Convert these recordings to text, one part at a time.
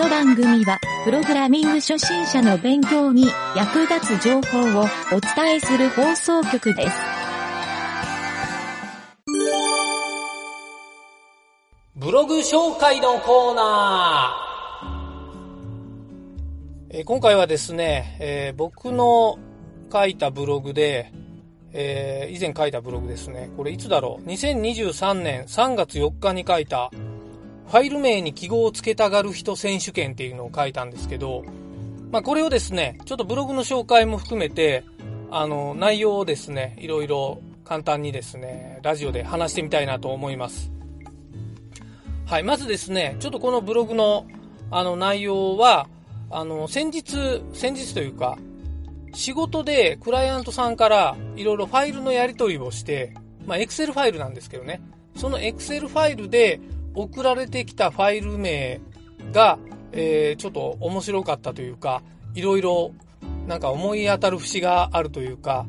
の番組は、プログラミング初心者の勉強に役立つ情報をお伝えする放送局です。ブログ紹介のコーナー。えー今回はですね、えー僕の書いたブログで、えー以前書いたブログですね。これいつだろう ?2023 年3月4日に書いた、ファイル名に記号をつけたがる人選手権っていうのを書いたんですけど、まあこれをですね、ちょっとブログの紹介も含めて、あの、内容をですね、いろいろ簡単にですね、ラジオで話してみたいなと思います。はい、まずですね、ちょっとこのブログのあの内容は、あの、先日、先日というか、仕事でクライアントさんからいろいろファイルのやり取りをして、まあ、Excel ファイルなんですけどね、その Excel ファイルで送られてきたファイル名が、えーちょっと面白かったというか、いろいろなんか思い当たる節があるというか、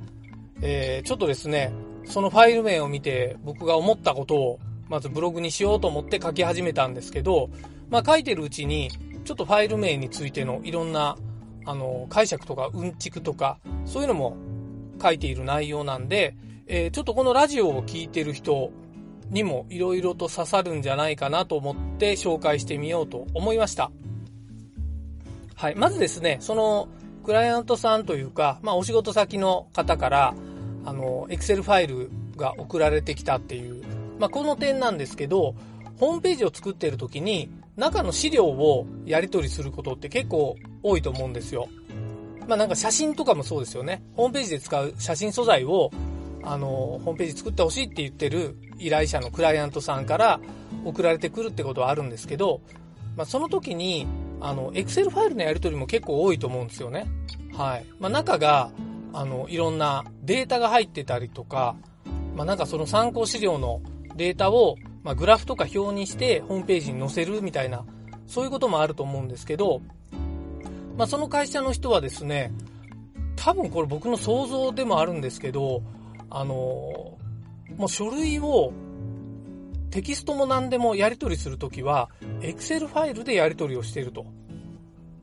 えーちょっとですね、そのファイル名を見て僕が思ったことをまずブログにしようと思って書き始めたんですけど、まあ書いてるうちにちょっとファイル名についてのいろんなあの解釈とかうんちくとかそういうのも書いている内容なんで、えーちょっとこのラジオを聞いてる人にもいろいろと刺さるんじゃないかなと思って紹介してみようと思いました。はい。まずですね、そのクライアントさんというか、まあお仕事先の方から、あの、Excel ファイルが送られてきたっていう、まあこの点なんですけど、ホームページを作っている時に、中の資料をやり取りすることって結構多いと思うんですよ。まあなんか写真とかもそうですよね。ホームページで使う写真素材を、あの、ホームページ作ってほしいって言ってる依頼者のクライアントさんから送られてくるってことはあるんですけど、まあその時に、あの、Excel ファイルのやり取りも結構多いと思うんですよね。はい。まあ中が、あの、いろんなデータが入ってたりとか、まあなんかその参考資料のデータを、まあグラフとか表にしてホームページに載せるみたいな、そういうこともあると思うんですけど、まあその会社の人はですね、多分これ僕の想像でもあるんですけど、あの、もう書類をテキストも何でもやり取りするときは、Excel ファイルでやり取りをしていると。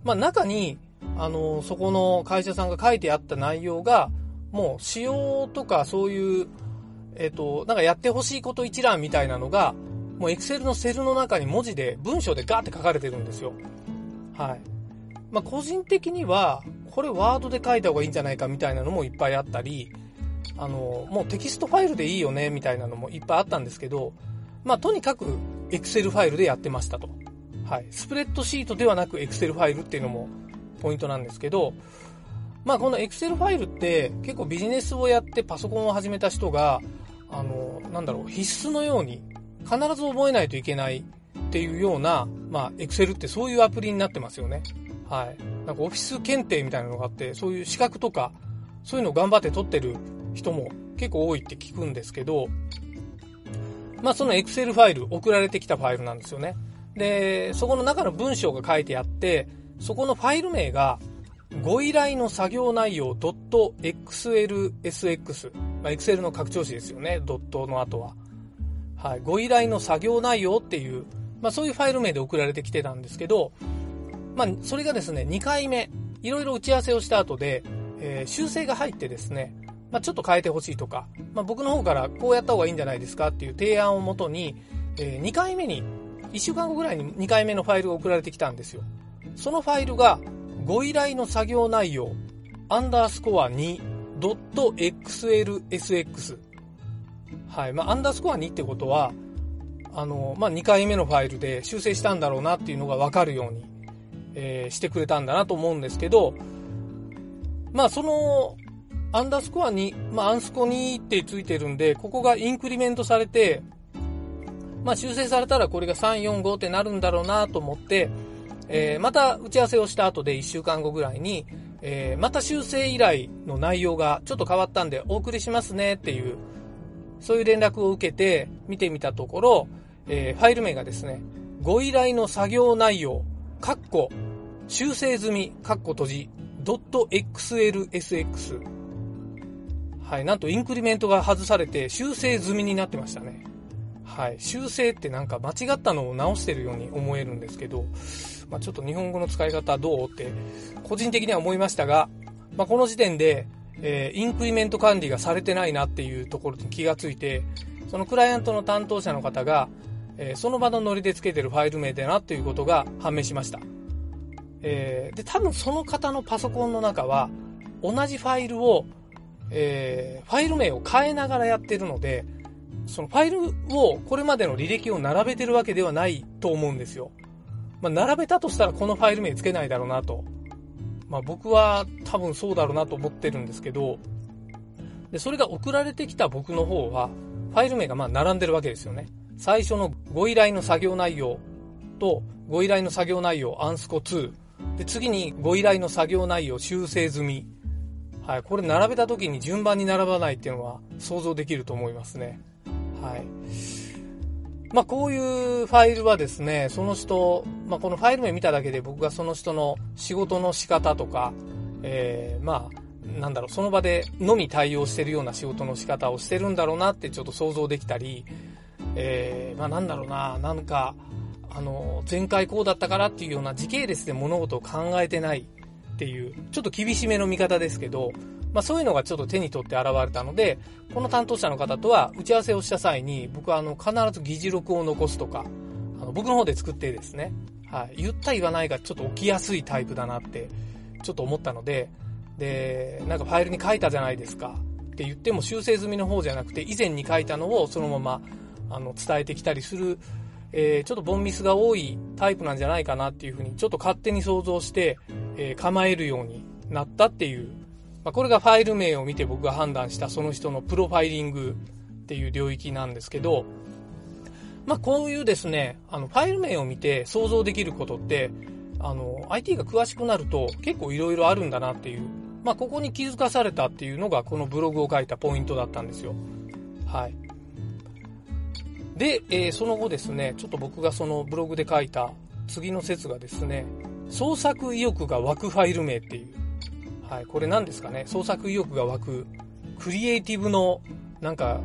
まあ中に、あの、そこの会社さんが書いてあった内容が、もう仕様とかそういう、えっ、と、なんかやってほしいこと一覧みたいなのが、もう Excel のセルの中に文字で、文章でガーって書かれてるんですよ。はい。まあ個人的には、これ Word で書いた方がいいんじゃないかみたいなのもいっぱいあったり、あの、もうテキストファイルでいいよねみたいなのもいっぱいあったんですけど、まあとにかく Excel ファイルでやってましたと。はい。スプレッドシートではなく Excel ファイルっていうのもポイントなんですけど、まあこの Excel ファイルって結構ビジネスをやってパソコンを始めた人が、あの、なんだろう、必須のように必ず覚えないといけないっていうような、まあ Excel ってそういうアプリになってますよね。はい。なんかオフィス検定みたいなのがあって、そういう資格とか、そういうのを頑張って取ってる人も結構多いって聞くんですけど、まあその Excel ファイル、送られてきたファイルなんですよね。で、そこの中の文章が書いてあって、そこのファイル名が、ご依頼の作業内容 .xlsx。まあ、Excel の拡張子ですよね、ドットの後は。はい。ご依頼の作業内容っていう、まあそういうファイル名で送られてきてたんですけど、まあそれがですね、2回目、いろいろ打ち合わせをした後で、えー修正が入ってですね、まあ、ちょっと変えてほしいとか、まあ、僕の方からこうやった方がいいんじゃないですかっていう提案をもとに、え2回目に、1週間後ぐらいに2回目のファイルが送られてきたんですよ。そのファイルが、ご依頼の作業内容、アンダースコア 2.xlsx。はい。まあ、アンダースコア2ってことは、あの、まあ、2回目のファイルで修正したんだろうなっていうのがわかるように、えーしてくれたんだなと思うんですけど、まあ、その、アンダースコアに、まあ、アンスコ2ってついてるんで、ここがインクリメントされて、まあ、修正されたらこれが3、4、5ってなるんだろうなと思って、えーまた打ち合わせをした後で1週間後ぐらいに、えーまた修正依頼の内容がちょっと変わったんでお送りしますねっていう、そういう連絡を受けて見てみたところ、えーファイル名がですね、ご依頼の作業内容、カッコ、修正済み、カッコ閉じ、ドット .xlsx。はい、なんとインクリメントが外されて修正済みになってましたね。はい。修正ってなんか間違ったのを直してるように思えるんですけど、まあ、ちょっと日本語の使い方どうって個人的には思いましたが、まあ、この時点で、えー、インクリメント管理がされてないなっていうところに気がついて、そのクライアントの担当者の方が、えー、その場のノリで付けてるファイル名だなっていうことが判明しました。えー、で、多分その方のパソコンの中は、同じファイルを、えー、ファイル名を変えながらやってるので、そのファイルを、これまでの履歴を並べてるわけではないと思うんですよ。まあ、並べたとしたらこのファイル名つけないだろうなと。まあ、僕は多分そうだろうなと思ってるんですけど、で、それが送られてきた僕の方は、ファイル名がまあ並んでるわけですよね。最初のご依頼の作業内容と、ご依頼の作業内容アンスコ2。で、次にご依頼の作業内容修正済み。はい、これ並べた時に順番に並ばないっていうのは想像できると思いますね。はい。まあ、こういうファイルはですね、その人、まあ、このファイル名見ただけで僕がその人の仕事の仕方とか、えー、まあ、なんだろう、その場でのみ対応してるような仕事の仕方をしてるんだろうなってちょっと想像できたり、えー、まあ、なんだろうな、なんか、あの、前回こうだったからっていうような時系列で物事を考えてないっていう、ちょっと厳しめの見方ですけど、まあ、そういうのがちょっと手に取って現れたので、この担当者の方とは打ち合わせをした際に、僕はあの必ず議事録を残すとか、あの僕の方で作ってですね、はい、言った言わないがちょっと起きやすいタイプだなって、ちょっと思ったので、で、なんかファイルに書いたじゃないですかって言っても修正済みの方じゃなくて、以前に書いたのをそのままあの伝えてきたりする、えー、ちょっとボンミスが多いタイプなんじゃないかなっていうふうに、ちょっと勝手に想像して、え、構えるようになったっていうまあ、これがファイル名を見て僕が判断したその人のプロファイリングっていう領域なんですけど、まあ、こういうですね、あの、ファイル名を見て想像できることって、あの、IT が詳しくなると結構いろいろあるんだなっていう、まあ、ここに気づかされたっていうのがこのブログを書いたポイントだったんですよ。はい。で、えー、その後ですね、ちょっと僕がそのブログで書いた次の説がですね、創作意欲が湧くファイル名っていう、はい、これ何ですかね、創作意欲が湧く、クリエイティブの、なんか、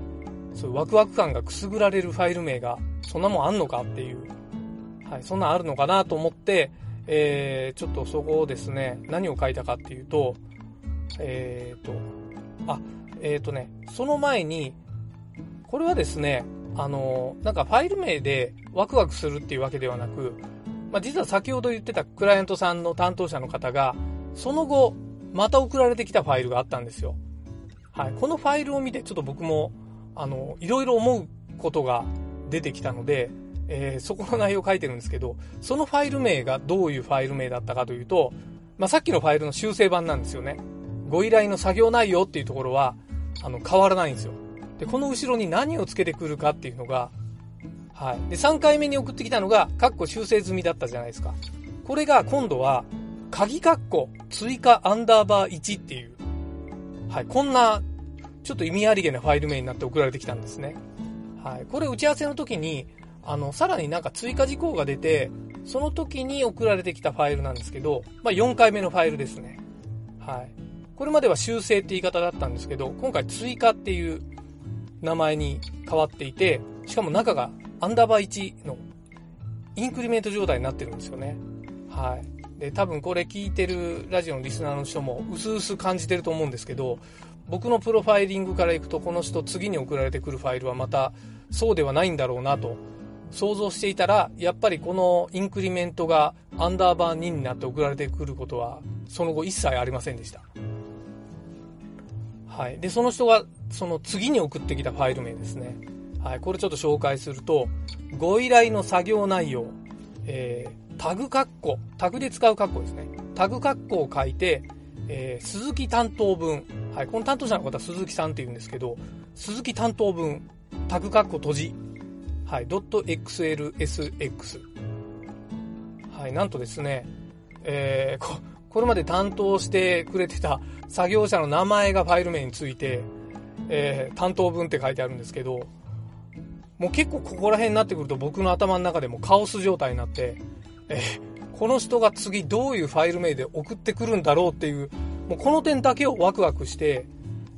そういうワクワク感がくすぐられるファイル名が、そんなもんあんのかっていう、はい、そんなんあるのかなと思って、えー、ちょっとそこをですね、何を書いたかっていうと、えーと、あ、えーとね、その前に、これはですね、あの、なんかファイル名でワクワクするっていうわけではなく、まあ、実は先ほど言ってたクライアントさんの担当者の方が、その後、また送られてきたファイルがあったんですよ。はい。このファイルを見て、ちょっと僕も、あの、いろいろ思うことが出てきたので、えー、そこの内容を書いてるんですけど、そのファイル名がどういうファイル名だったかというと、まあ、さっきのファイルの修正版なんですよね。ご依頼の作業内容っていうところは、あの、変わらないんですよ。で、この後ろに何をつけてくるかっていうのが、はい。で、3回目に送ってきたのが、カッコ修正済みだったじゃないですか。これが今度は、鍵括弧、追加アンダーバー1っていう、はい、こんな、ちょっと意味ありげなファイル名になって送られてきたんですね。はい。これ打ち合わせの時に、あの、さらになんか追加事項が出て、その時に送られてきたファイルなんですけど、まあ、4回目のファイルですね。はい。これまでは修正って言い方だったんですけど、今回追加っていう名前に変わっていて、しかも中がアンダーバー1のインクリメント状態になってるんですよね。はい。で、多分これ聞いてるラジオのリスナーの人も薄々感じてると思うんですけど、僕のプロファイリングからいくとこの人次に送られてくるファイルはまたそうではないんだろうなと想像していたら、やっぱりこのインクリメントがアンダーバー2になって送られてくることはその後一切ありませんでした。はい。で、その人がその次に送ってきたファイル名ですね。はい。これちょっと紹介すると、ご依頼の作業内容、えー、タグ括弧、タグで使う括弧ですね。タグ括弧を書いて、えー、鈴木担当分、はい、この担当者の方は鈴木さんって言うんですけど、鈴木担当分、タグ括弧閉じ、はい、.xlsx。はい、なんとですね、えー、こ、これまで担当してくれてた作業者の名前がファイル名について、えー、担当分って書いてあるんですけど、もう結構ここら辺になってくると僕の頭の中でもカオス状態になって、えー、この人が次どういうファイル名で送ってくるんだろうっていう、もうこの点だけをワクワクして、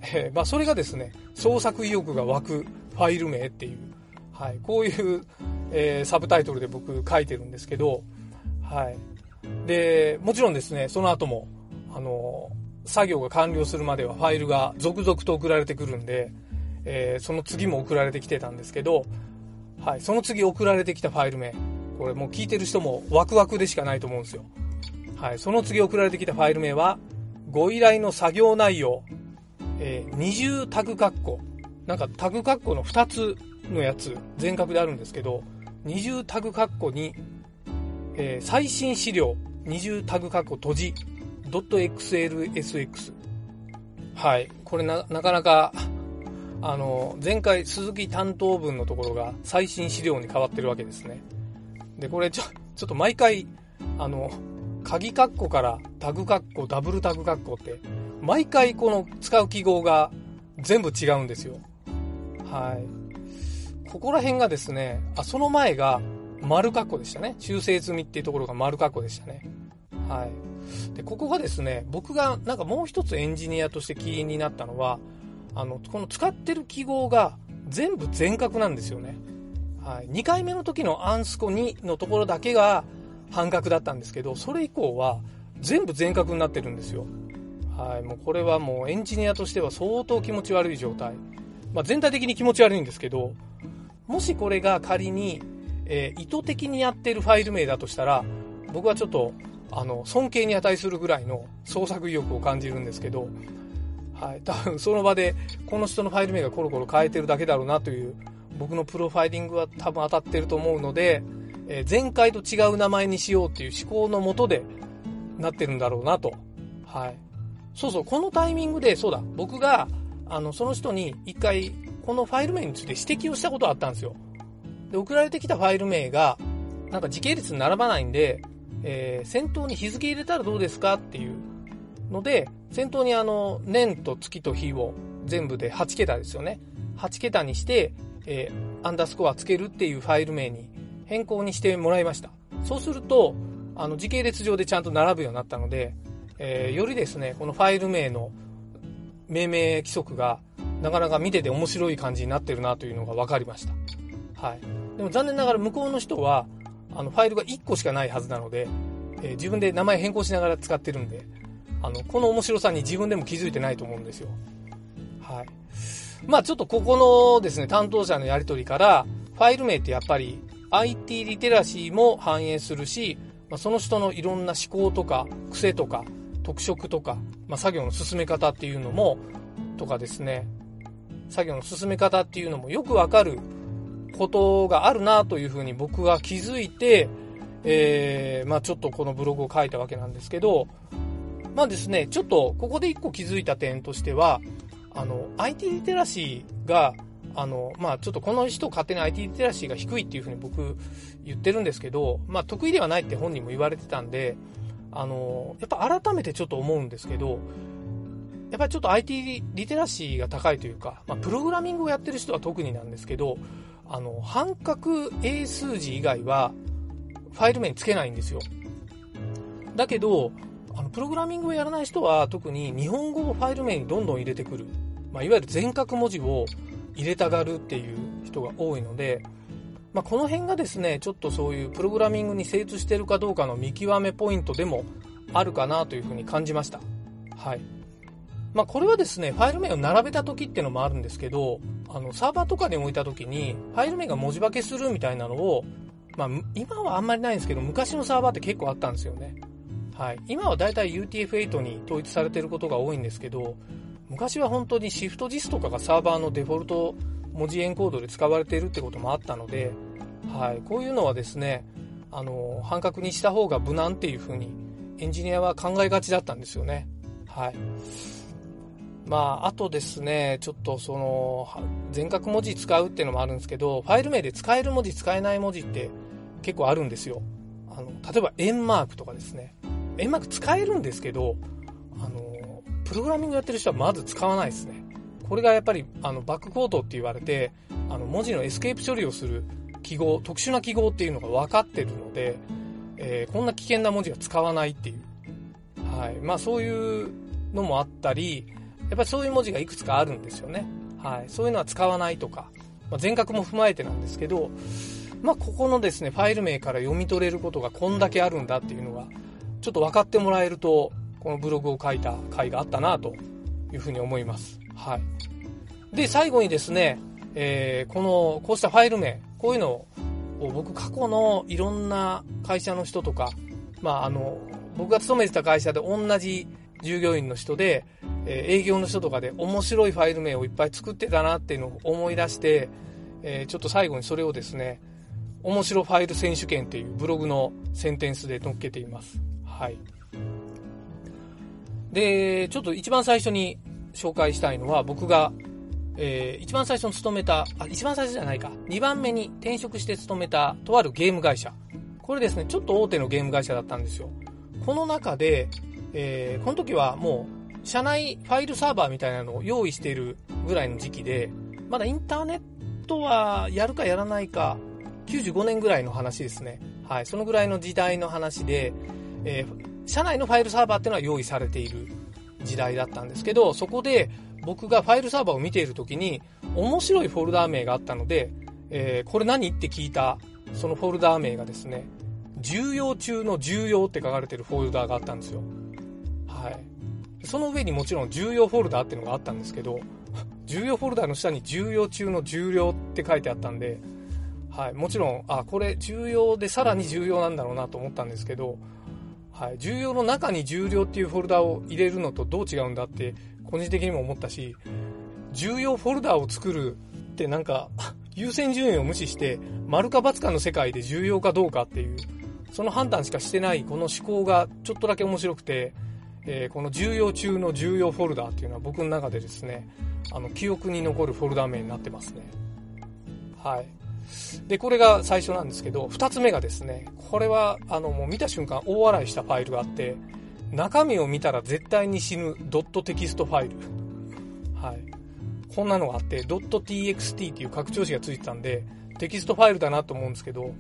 えー、まあそれがですね、創作意欲が湧くファイル名っていう、はい、こういう、えー、サブタイトルで僕書いてるんですけど、はい。で、もちろんですね、その後も、あの、作業が完了するまではファイルが続々と送られてくるんで、えー、その次も送られてきてたんですけど、はい、その次送られてきたファイル名、これもう聞いてる人もワクワクでしかないと思うんですよ。はい、その次送られてきたファイル名は、ご依頼の作業内容、えー、二重タグ括弧。なんかタグ括弧の2つのやつ、全角であるんですけど、二重タグ括弧に、えー、最新資料、二重タグ括弧閉じ、.xlsx。はい。これな、なかなか、あの、前回鈴木担当文のところが最新資料に変わってるわけですね。で、これちょ、ちょっと毎回、あの、鍵括弧からタグ括弧、ダブルタグ括弧って、毎回この使う記号が全部違うんですよ。はい。ここら辺がですね、あ、その前が丸括弧でしたね。修正済みっていうところが丸括弧でしたね。はい。で、ここがですね、僕がなんかもう一つエンジニアとして気になったのは、あの、この使ってる記号が全部全角なんですよね。はい。2回目の時のアンスコ2のところだけが半角だったんですけど、それ以降は全部全角になってるんですよ。はい。もうこれはもうエンジニアとしては相当気持ち悪い状態。まあ、全体的に気持ち悪いんですけど、もしこれが仮に、えー、意図的にやってるファイル名だとしたら、僕はちょっと、あの、尊敬に値するぐらいの創作意欲を感じるんですけど、はい。多分その場で、この人のファイル名がコロコロ変えてるだけだろうなという、僕のプロファイリングは多分当たってると思うので、えー、前回と違う名前にしようっていう思考のもとでなってるんだろうなと。はい。そうそう、このタイミングで、そうだ、僕が、あの、その人に一回、このファイル名について指摘をしたことがあったんですよ。で、送られてきたファイル名が、なんか時系列に並ばないんで、えー、先頭に日付入れたらどうですかっていうので、先頭にあの、年と月と日を全部で8桁ですよね。8桁にして、えー、アンダースコアつけるっていうファイル名に変更にしてもらいました。そうすると、あの、時系列上でちゃんと並ぶようになったので、えー、よりですね、このファイル名の命名規則がなかなか見てて面白い感じになってるなというのが分かりました。はい。でも残念ながら向こうの人は、あの、ファイルが1個しかないはずなので、えー、自分で名前変更しながら使ってるんで、あの、この面白さに自分でも気づいてないと思うんですよ。はい。まあちょっとここのですね、担当者のやりとりから、ファイル名ってやっぱり IT リテラシーも反映するし、まあ、その人のいろんな思考とか癖とか特色とか、まあ、作業の進め方っていうのも、とかですね、作業の進め方っていうのもよくわかることがあるなというふうに僕は気づいて、えー、まあちょっとこのブログを書いたわけなんですけど、まあですね、ちょっとここで一個気づいた点としては、あの、IT リテラシーがあの、まあちょっとこの人勝手に IT リテラシーが低いっていうふうに僕言ってるんですけど、まあ得意ではないって本人も言われてたんで、あの、やっぱ改めてちょっと思うんですけど、やっぱりちょっと IT リテラシーが高いというか、まあ、プログラミングをやってる人は特になんですけど、あの、半角英数字以外はファイル名につけないんですよ。だけど、あの、プログラミングをやらない人は特に日本語をファイル名にどんどん入れてくる。まあ、いわゆる全角文字を入れたがるっていう人が多いので、まあ、この辺がですね、ちょっとそういうプログラミングに精通してるかどうかの見極めポイントでもあるかなというふうに感じました。はい。まあ、これはですね、ファイル名を並べた時っていうのもあるんですけど、あの、サーバーとかに置いた時に、ファイル名が文字化けするみたいなのを、まあ、今はあんまりないんですけど、昔のサーバーって結構あったんですよね。はい。今はだいたい UTF-8 に統一されていることが多いんですけど、昔は本当にシフト JIS とかがサーバーのデフォルト文字エンコードで使われているってこともあったので、はい、こういうのはですね、あの、半角にした方が無難っていう風にエンジニアは考えがちだったんですよね。はい。まあ、あとですね、ちょっとその、全角文字使うっていうのもあるんですけど、ファイル名で使える文字使えない文字って結構あるんですよ。あの、例えば円マークとかですね。円マーク使えるんですけど、あの、プログラミングやってる人はまず使わないですね。これがやっぱり、あの、バッククォートって言われて、あの、文字のエスケープ処理をする記号、特殊な記号っていうのが分かってるので、えー、こんな危険な文字は使わないっていう。はい。まあそういうのもあったり、やっぱりそういう文字がいくつかあるんですよね。はい。そういうのは使わないとか、まあ、全角も踏まえてなんですけど、まあ、ここのですね、ファイル名から読み取れることがこんだけあるんだっていうのが、ちょっと分かってもらえると、このブログを書いた回があったなというふうに思います。はい。で、最後にですね、えー、この、こうしたファイル名、こういうのを僕過去のいろんな会社の人とか、まああの、僕が勤めてた会社で同じ従業員の人で、えー、営業の人とかで面白いファイル名をいっぱい作ってたなっていうのを思い出して、えー、ちょっと最後にそれをですね、面白ファイル選手権っていうブログのセンテンスで載っけています。はい。で、ちょっと一番最初に紹介したいのは僕がえー、一番最初に勤めた、あ、一番最初じゃないか、2番目に転職して勤めたとあるゲーム会社。これですね、ちょっと大手のゲーム会社だったんですよ。この中で、えー、この時はもう、社内ファイルサーバーみたいなのを用意しているぐらいの時期で、まだインターネットはやるかやらないか、95年ぐらいの話ですね。はい、そのぐらいの時代の話で、えー、社内のファイルサーバーっていうのは用意されている時代だったんですけど、そこで僕がファイルサーバーを見ている時に面白いフォルダー名があったので、えー、これ何って聞いたそのフォルダー名がですね重要中の重要って書かれてるフォルダーがあったんですよ。はい。その上にもちろん重要フォルダーっていうのがあったんですけど重要フォルダーの下に重要中の重要って書いてあったんではい、もちろん、あ、これ重要でさらに重要なんだろうなと思ったんですけど、はい、重要の中に重要っていうフォルダを入れるのとどう違うんだって個人的にも思ったし、重要フォルダを作るってなんか、優先順位を無視して、丸か×かの世界で重要かどうかっていう、その判断しかしてないこの思考がちょっとだけ面白くて、えー、この重要中の重要フォルダっていうのは僕の中でですね、あの、記憶に残るフォルダ名になってますね。はい。で、これが最初なんですけど、二つ目がですね、これは、あの、もう見た瞬間大笑いしたファイルがあって、中身を見たら絶対に死ぬドットテキストファイル。はい。こんなのがあって、ドット .txt っていう拡張子がついてたんで、テキストファイルだなと思うんですけど、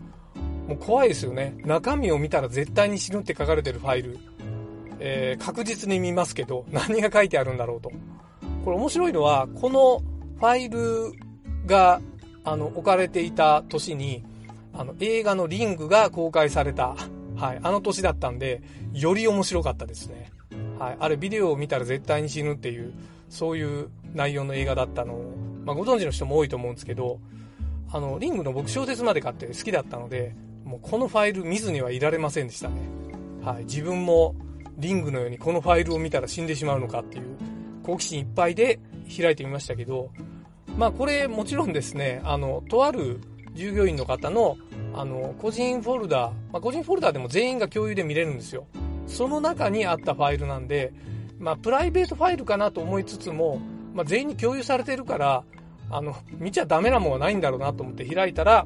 もう怖いですよね。中身を見たら絶対に死ぬって書かれてるファイル。えー、確実に見ますけど、何が書いてあるんだろうと。これ面白いのは、このファイルが、あの、置かれていた年に、あの、映画のリングが公開されたはい、あの年だったんで、より面白かったですね。はい、あれビデオを見たら絶対に死ぬっていう、そういう内容の映画だったのを、まあ、ご存知の人も多いと思うんですけど、あの、リングの僕小説まで買って好きだったので、もうこのファイル見ずにはいられませんでしたね。はい、自分もリングのようにこのファイルを見たら死んでしまうのかっていう好奇心いっぱいで開いてみましたけど、まあこれもちろんですね、あの、とある従業員の方のあの、個人フォルダ、まあ、個人フォルダーでも全員が共有で見れるんですよ。その中にあったファイルなんで、まあ、プライベートファイルかなと思いつつも、まあ、全員に共有されてるから、あの、見ちゃダメなものはないんだろうなと思って開いたら、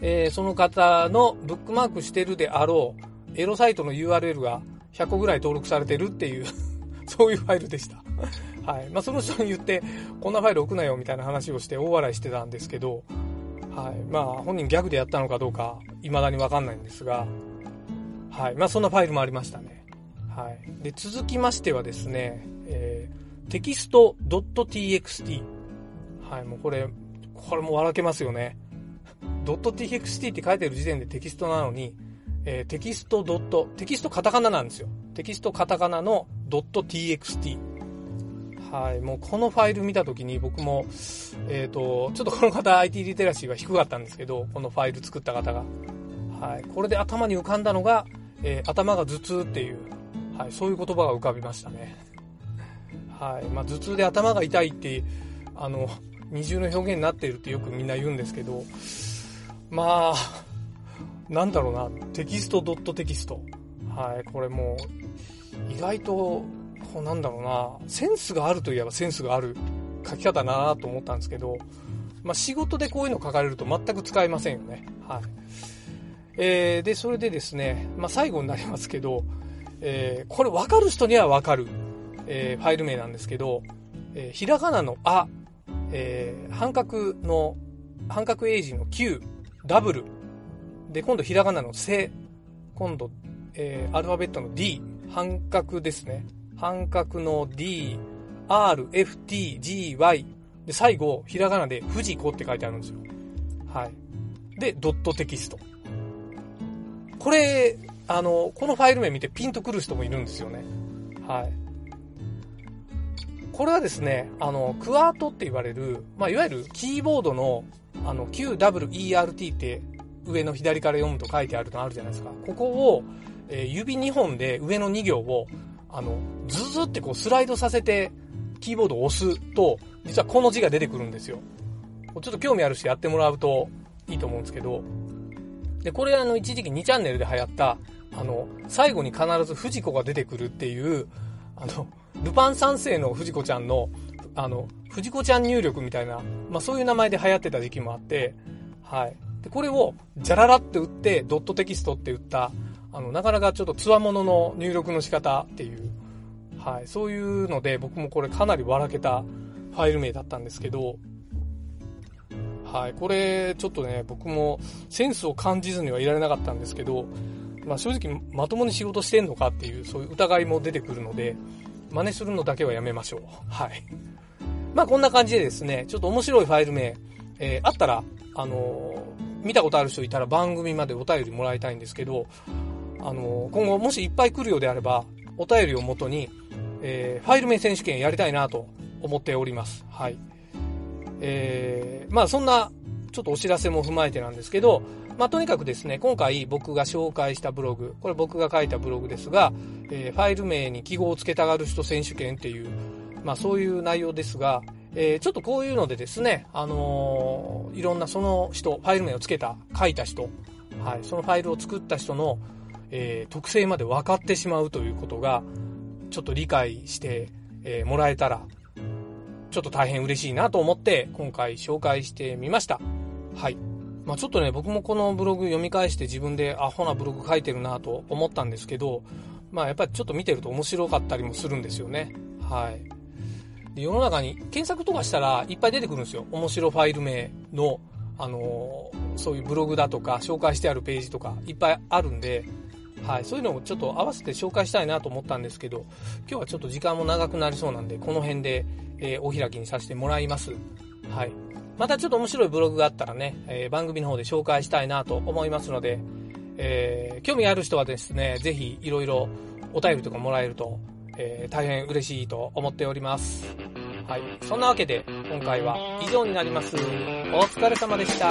えー、その方のブックマークしてるであろう、エロサイトの URL が100個ぐらい登録されてるっていうそういうファイルでしたはい。まあ、その人に言って、こんなファイル置くなよみたいな話をして大笑いしてたんですけど、はい。まあ、本人ギャグでやったのかどうか、未だにわかんないんですが、はい。まあ、そんなファイルもありましたね。はい。で、続きましてはですね、えー、テキスト .txt。はい。もうこれ、これも笑けますよね。.txt って書いてる時点でテキストなのに、えー、テキストドット、テキストカタカナなんですよ。テキストカタカナの .txt。はい。もうこのファイル見たときに僕も、えっ、ー、と、ちょっとこの方 IT リテラシーは低かったんですけど、このファイル作った方が。はい。これで頭に浮かんだのが、えー、頭が頭痛っていう、はい。そういう言葉が浮かびましたね。はい。まあ、頭痛で頭が痛いって、あの、二重の表現になっているってよくみんな言うんですけど、まあ、なんだろうな、テキストドットテキスト。はい。これもう、意外となんだろうな、センスがあるといえばセンスがある書き方だなと思ったんですけど、まあ、仕事でこういうの書かれると全く使えませんよね。はい。えー、で、それでですね、まあ、最後になりますけど、えー、これ分かる人には分かる、えー、ファイル名なんですけど、えー、ひらがなのあ、えー、半角の、半角英字の Q、ダブル、で、今度ひらがなのせ、今度、えー、アルファベットの D、半角ですね。半角の D、R、F、T、G、Y、で、最後、ひらがなで藤子って書いてあるんですよ。はい。で、ドットテキスト。これ、あの、このファイル名見てピンとくる人もいるんですよね。はい。これはですね、あの、クワートって言われる、まあ、いわゆるキーボードの、あの、QWERT って上の左から読むと書いてあるのあるじゃないですか。ここを、えー、指2本で上の2行を、あの、ズズってこうスライドさせて、キーボードを押すと、実はこの字が出てくるんですよ。ちょっと興味ある人やってもらうといいと思うんですけど、で、これあの、一時期2チャンネルで流行った、あの、最後に必ず藤子が出てくるっていう、あの、ルパン三世の藤子ちゃんの、あの、藤子ちゃん入力みたいな、まあそういう名前で流行ってた時期もあって、はい。で、これを、じゃららって打って、ドットテキストって打った、あの、なかなかちょっと強者の入力の仕方っていう、はい。そういうので、僕もこれかなり笑けたファイル名だったんですけど、はい。これ、ちょっとね、僕もセンスを感じずにはいられなかったんですけど、まあ正直まともに仕事してんのかっていう、そういう疑いも出てくるので、真似するのだけはやめましょう。はい。まあこんな感じでですね、ちょっと面白いファイル名、えー、あったら、あのー、見たことある人いたら番組までお便りもらいたいんですけど、あの、今後もしいっぱい来るようであれば、お便りをもとに、えー、ファイル名選手権やりたいなと思っております。はい。えー、まあそんな、ちょっとお知らせも踏まえてなんですけど、まあとにかくですね、今回僕が紹介したブログ、これ僕が書いたブログですが、えー、ファイル名に記号をつけたがる人選手権っていう、まあそういう内容ですが、えー、ちょっとこういうのでですね、あのー、いろんなその人、ファイル名をつけた、書いた人、はい、そのファイルを作った人の、えー、特性まで分かってしまうということが、ちょっと理解して、えー、もらえたらちょっと大変嬉しいなと思って今回紹介してみました。はい。まあちょっとね、僕もこのブログ読み返して自分でアホなブログ書いてるなと思ったんですけど、まあやっぱりちょっと見てると面白かったりもするんですよね。はい。で世の中に検索とかしたらいっぱい出てくるんですよ。面白ファイル名の、あのー、そういうブログだとか紹介してあるページとかいっぱいあるんで、はい、そういうのをちょっと合わせて紹介したいなと思ったんですけど、今日はちょっと時間も長くなりそうなんで、この辺で、えー、お開きにさせてもらいます。はい。またちょっと面白いブログがあったらね、えー、番組の方で紹介したいなと思いますので、えー、興味ある人はですね、ぜひいろいろお便りとかもらえると、え、大変嬉しいと思っております。はい。そんなわけで、今回は以上になります。お疲れ様でした。